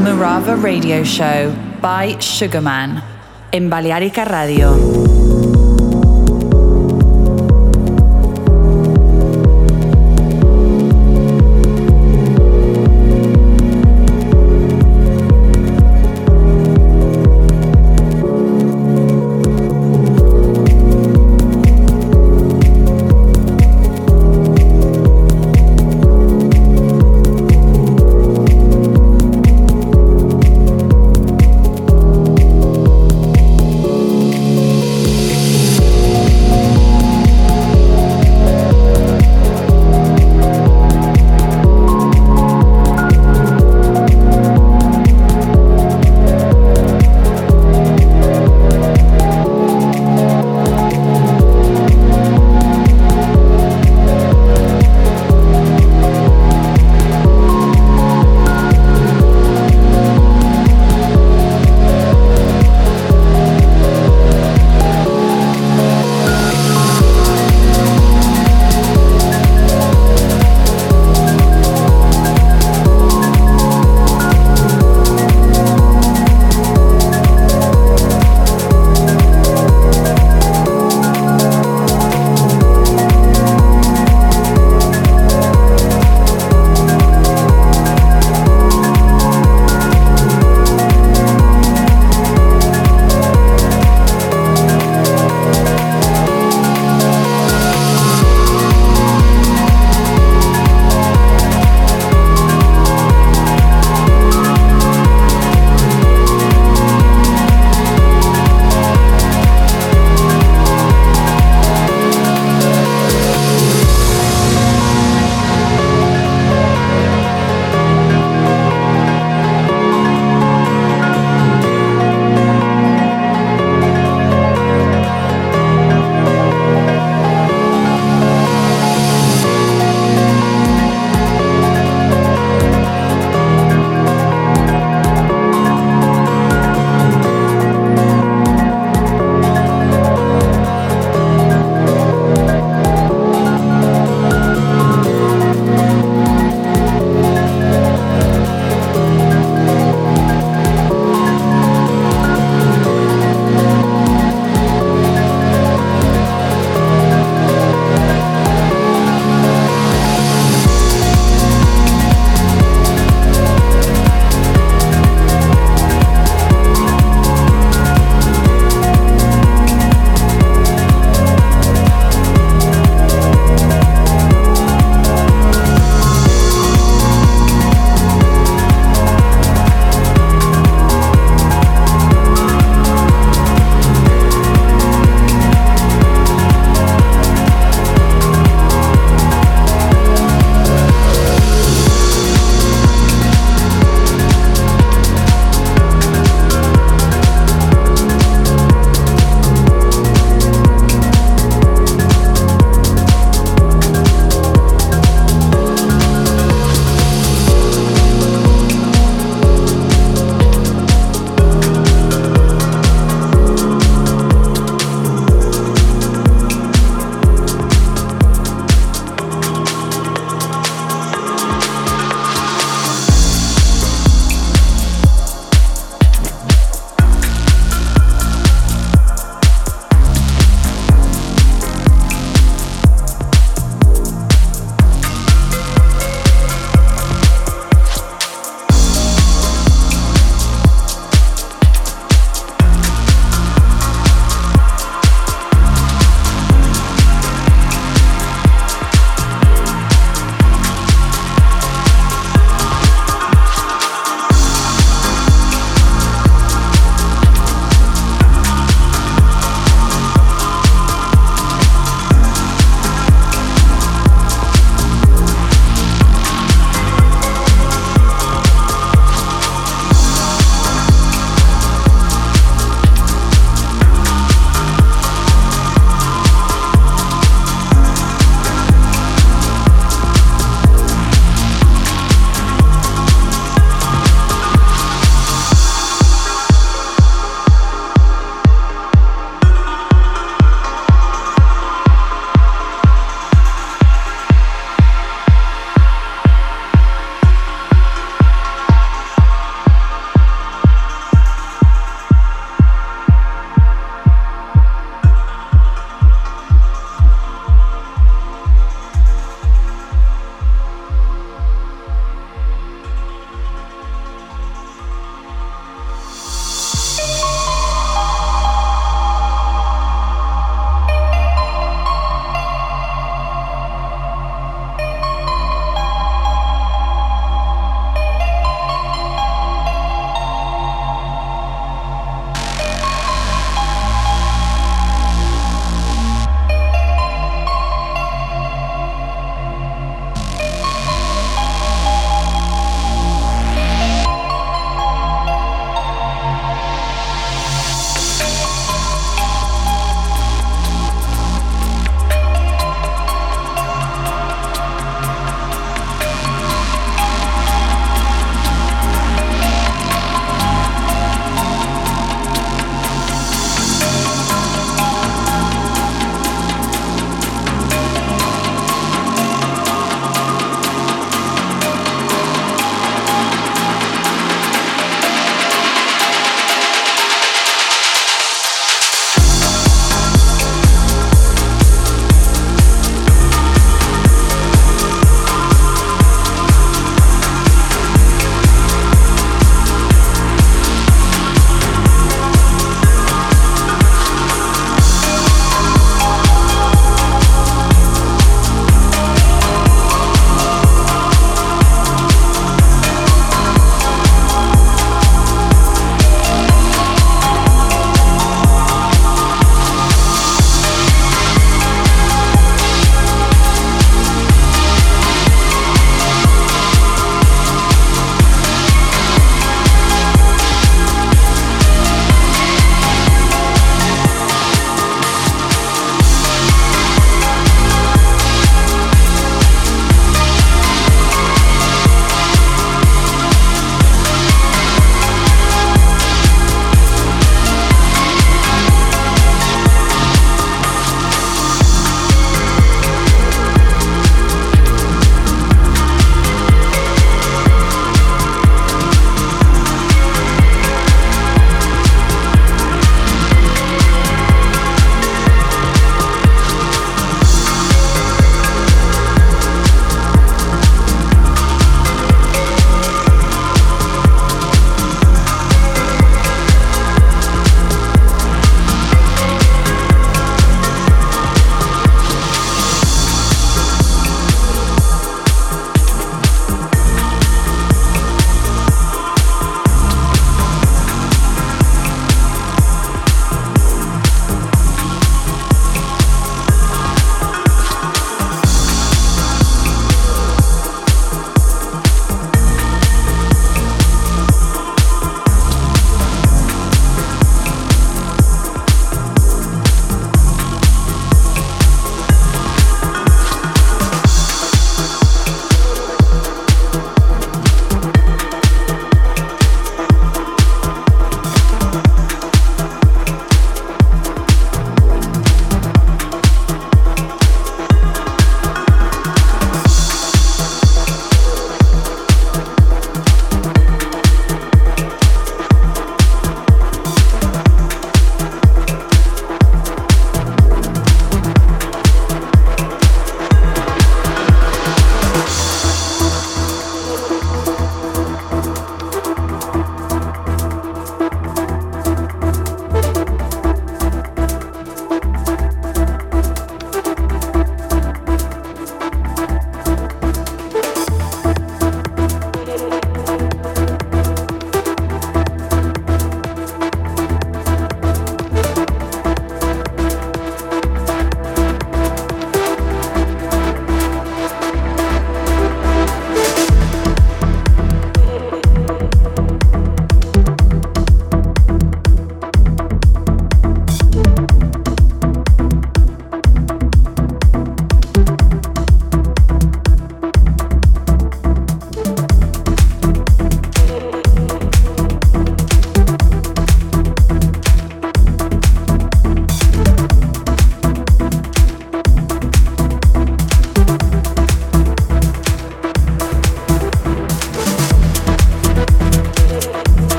Murava radio Show by Sugarman in Balearica Radio.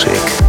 muziek.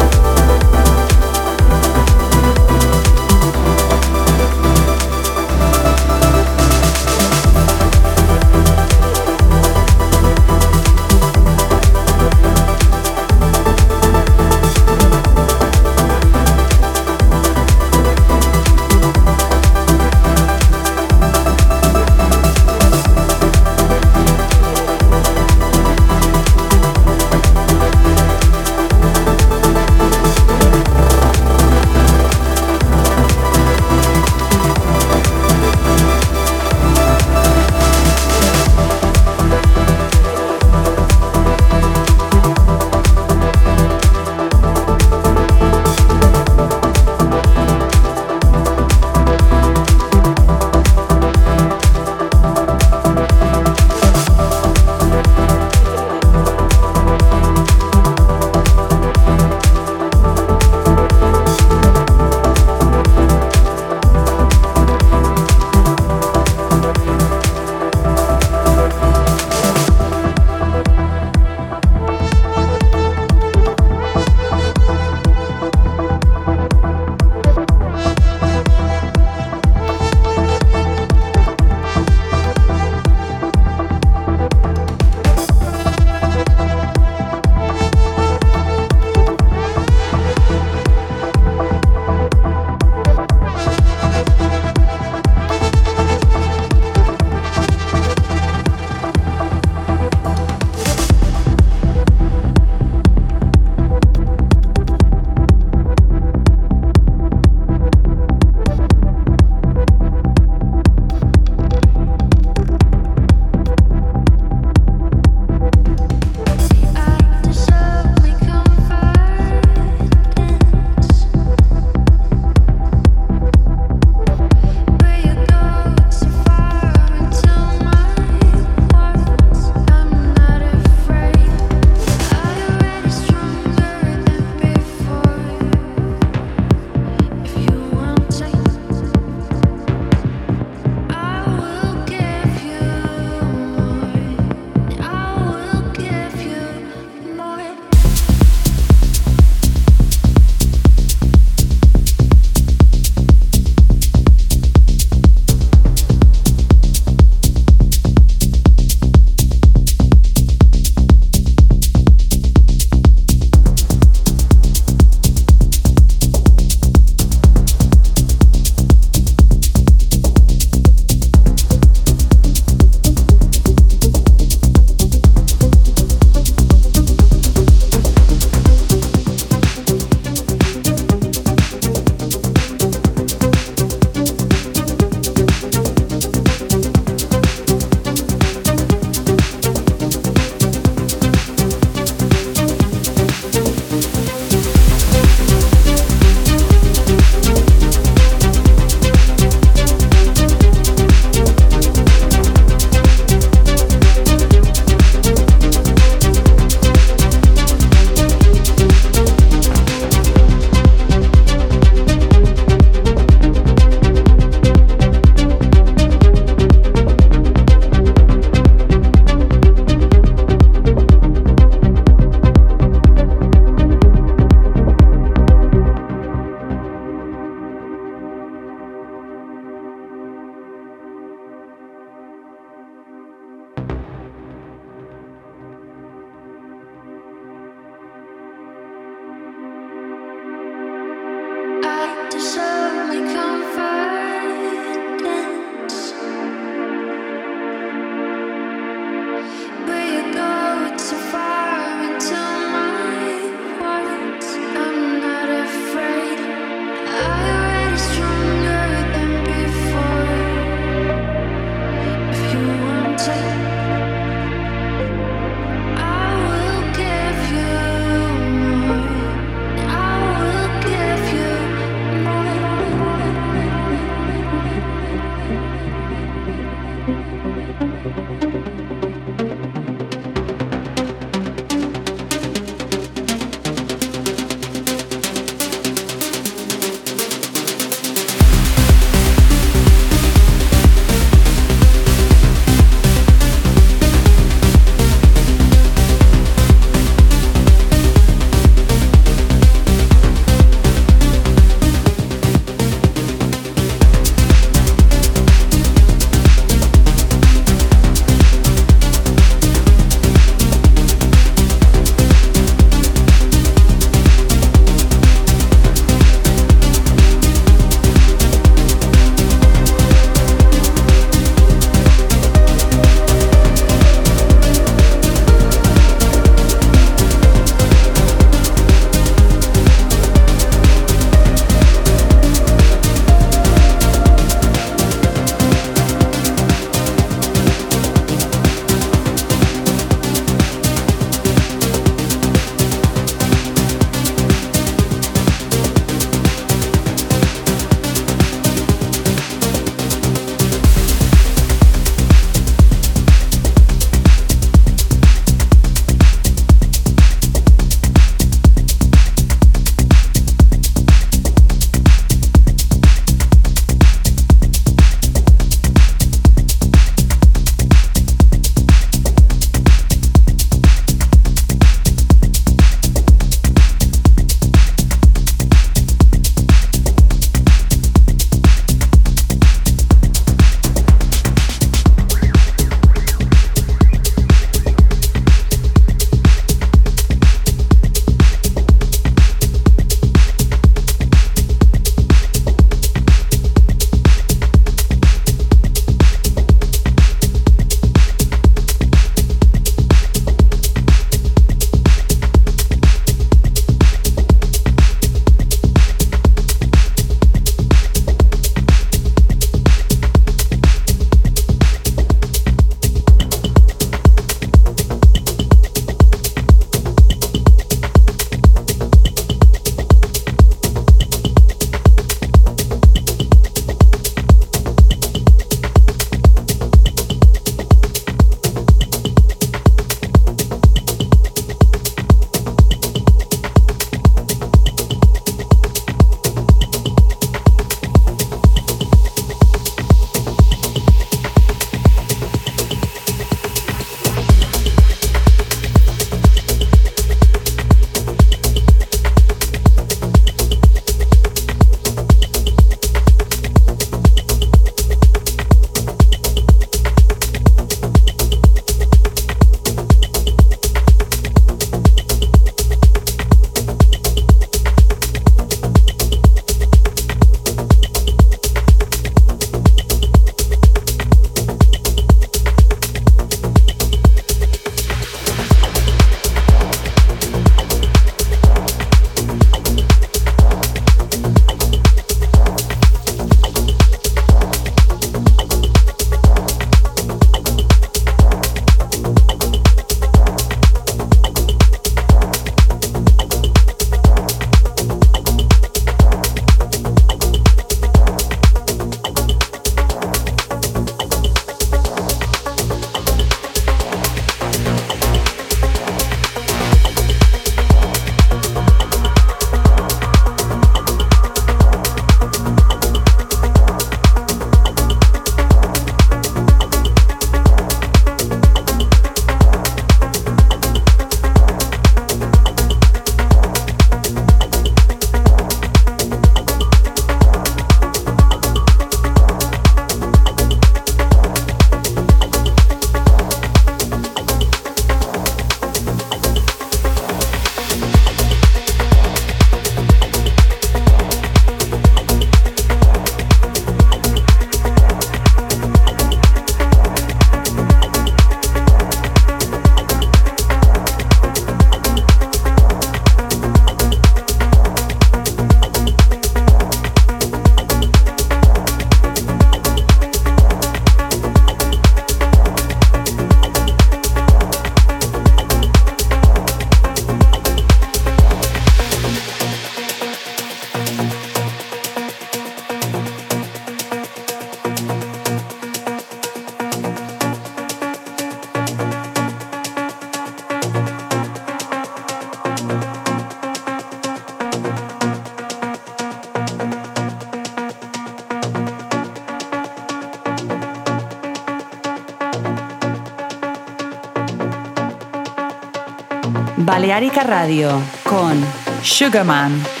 Balearica Radio con Sugarman.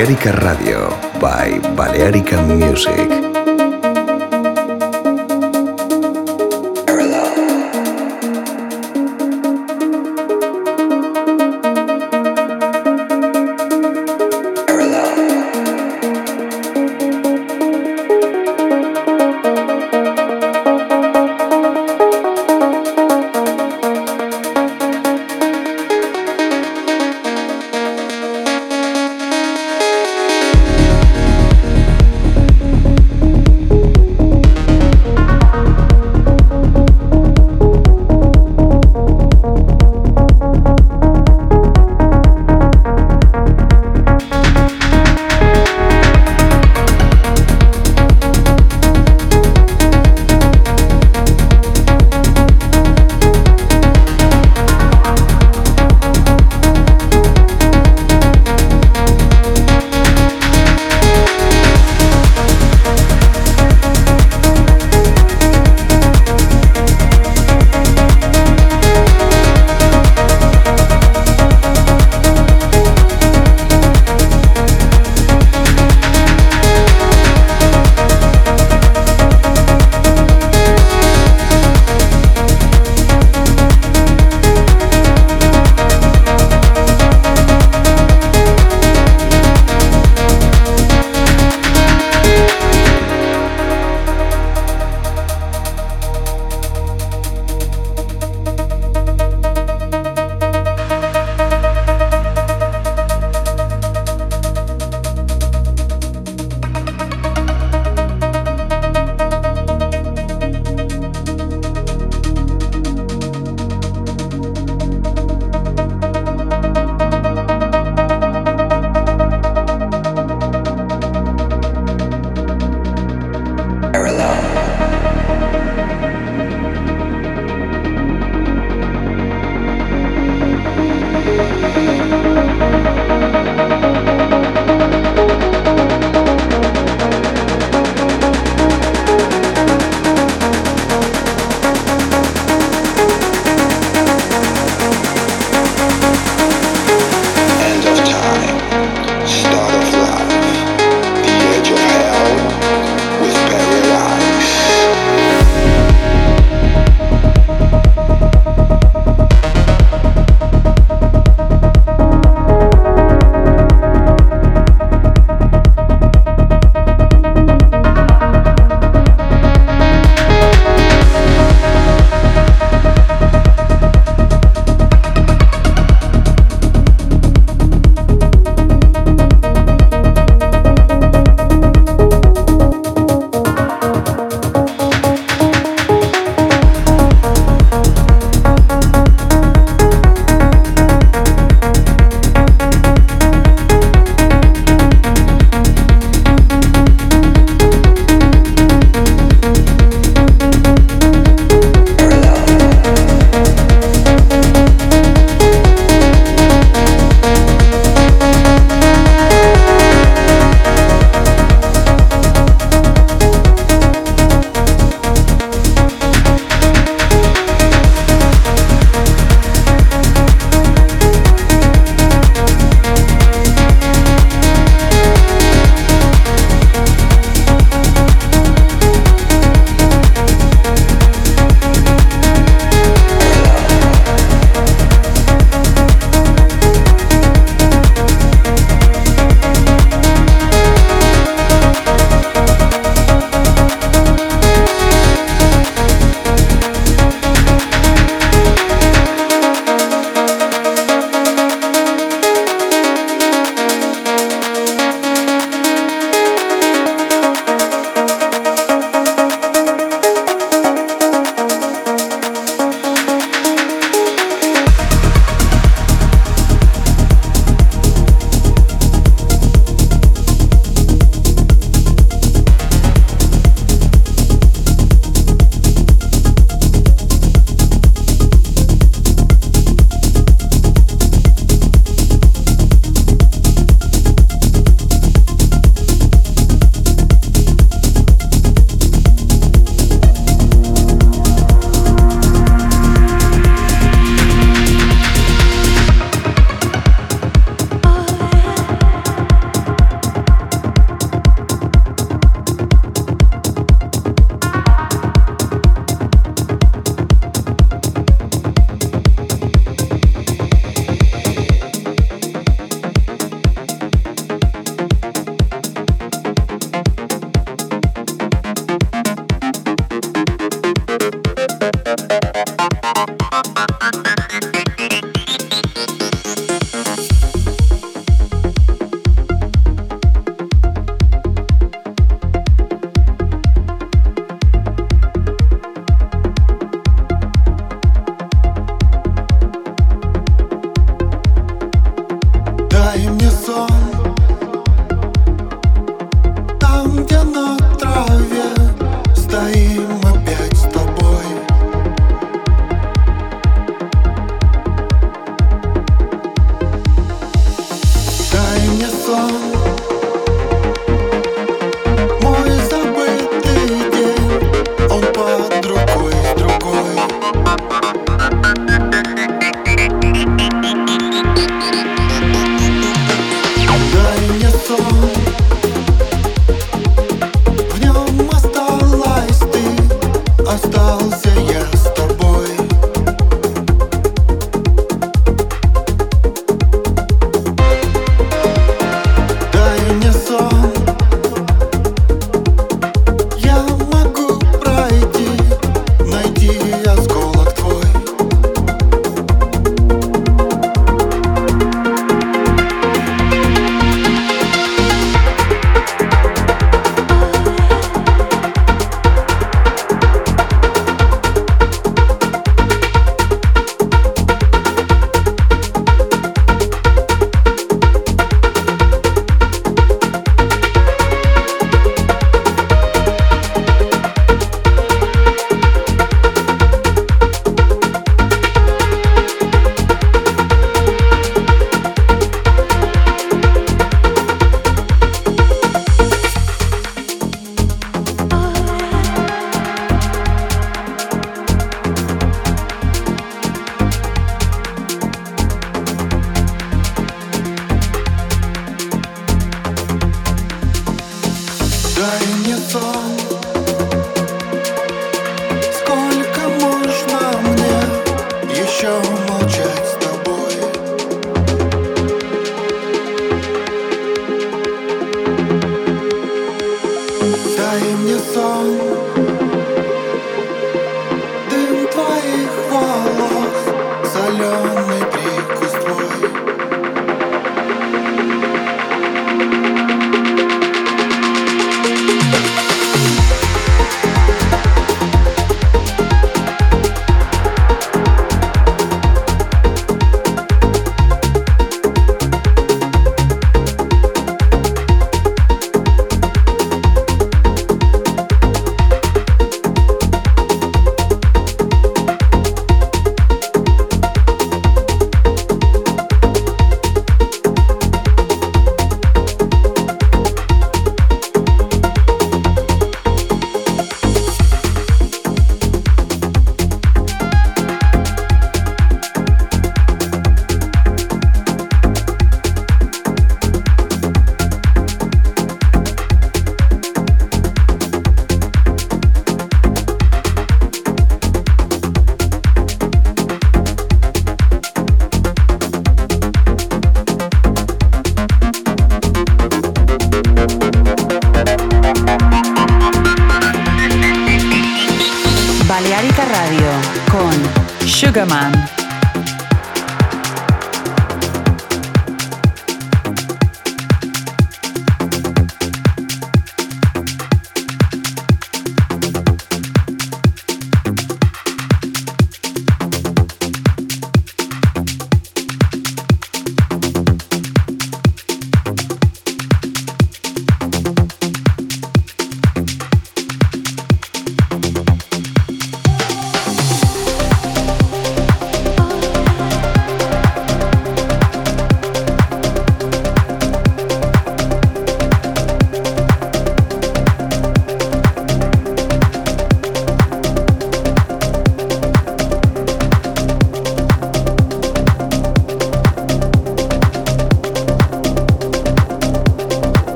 Balearica Radio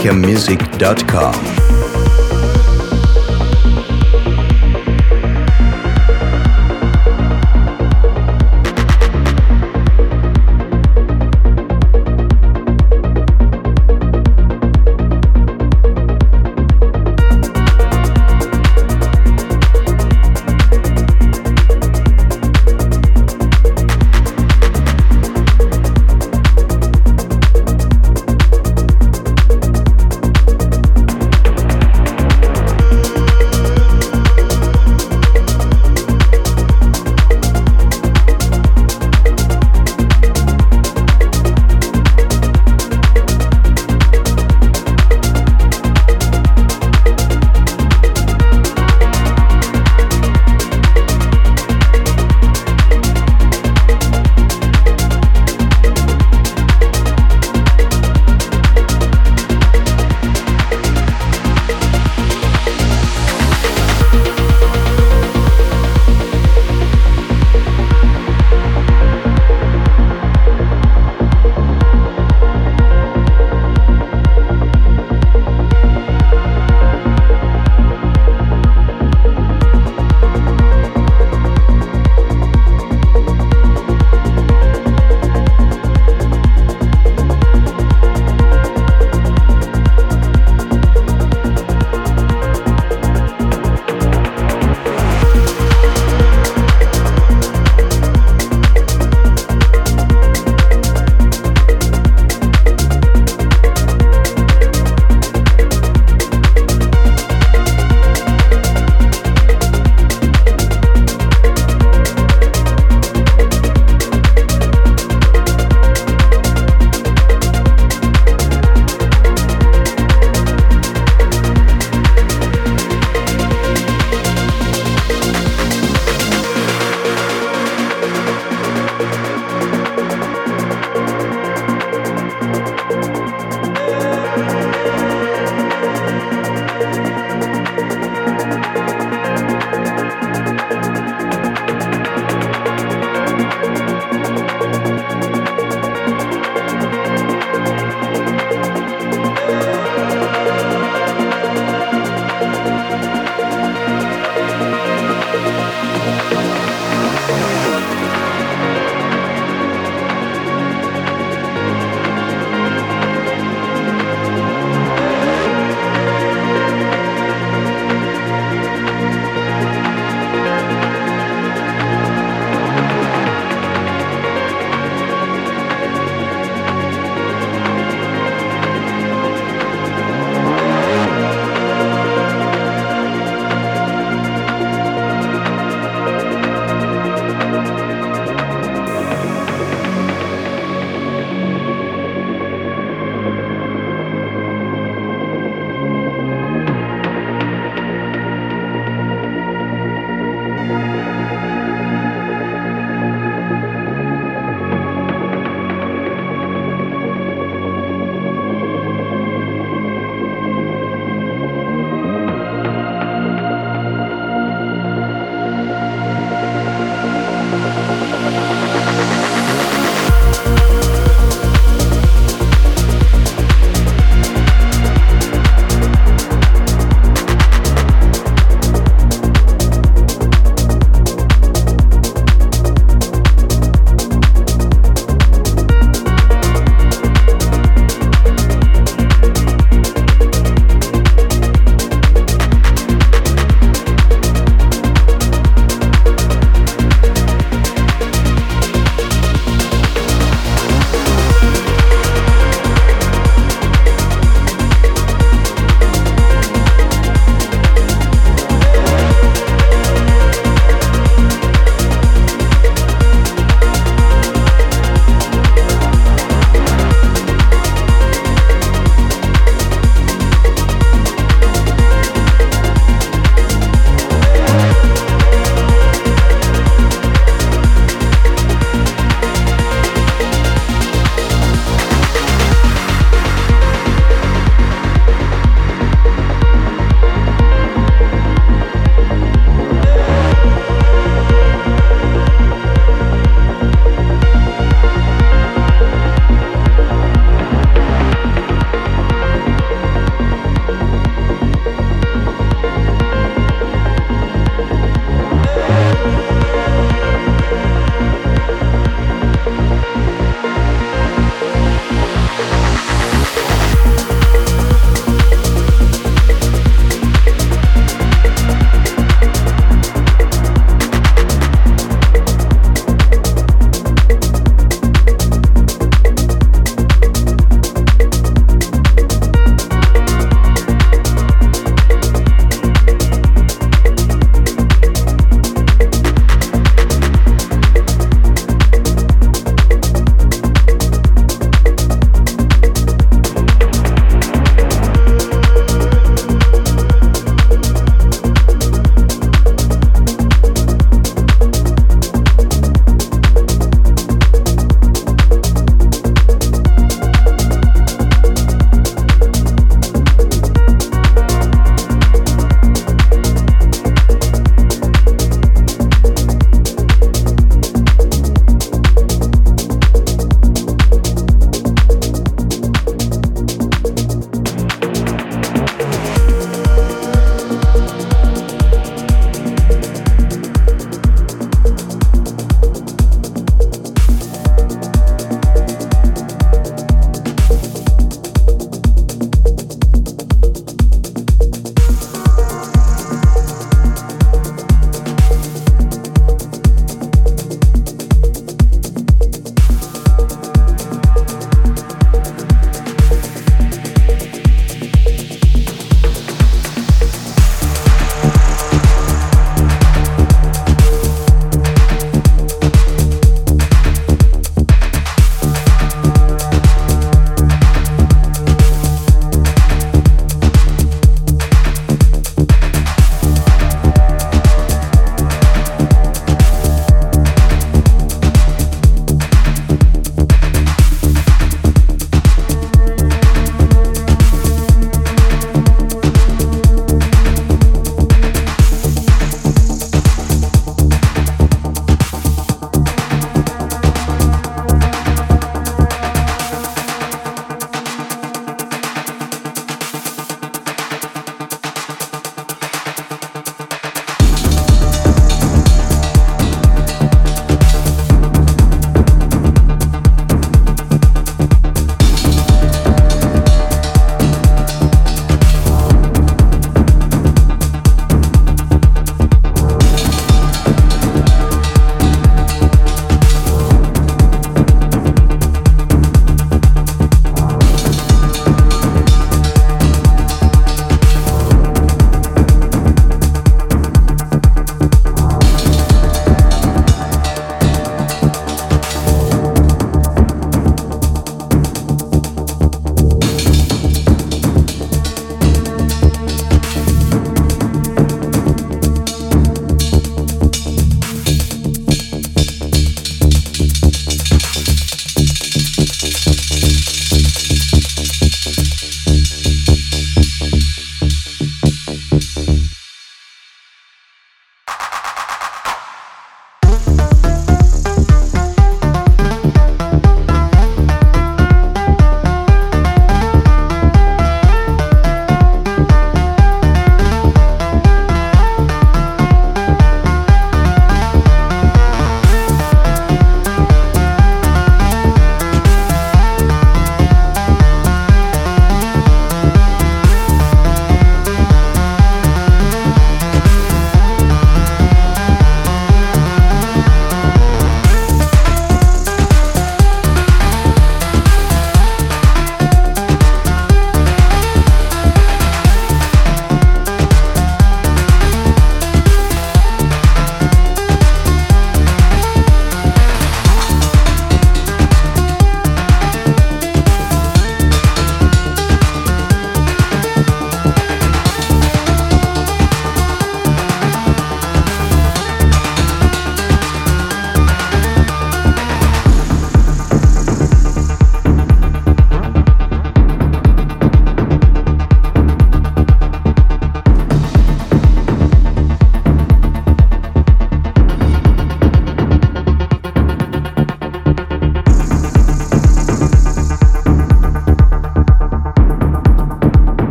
balearicamusic.com.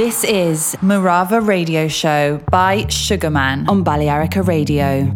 This is Murava Radio Show by Sugarman on Balearica Radio.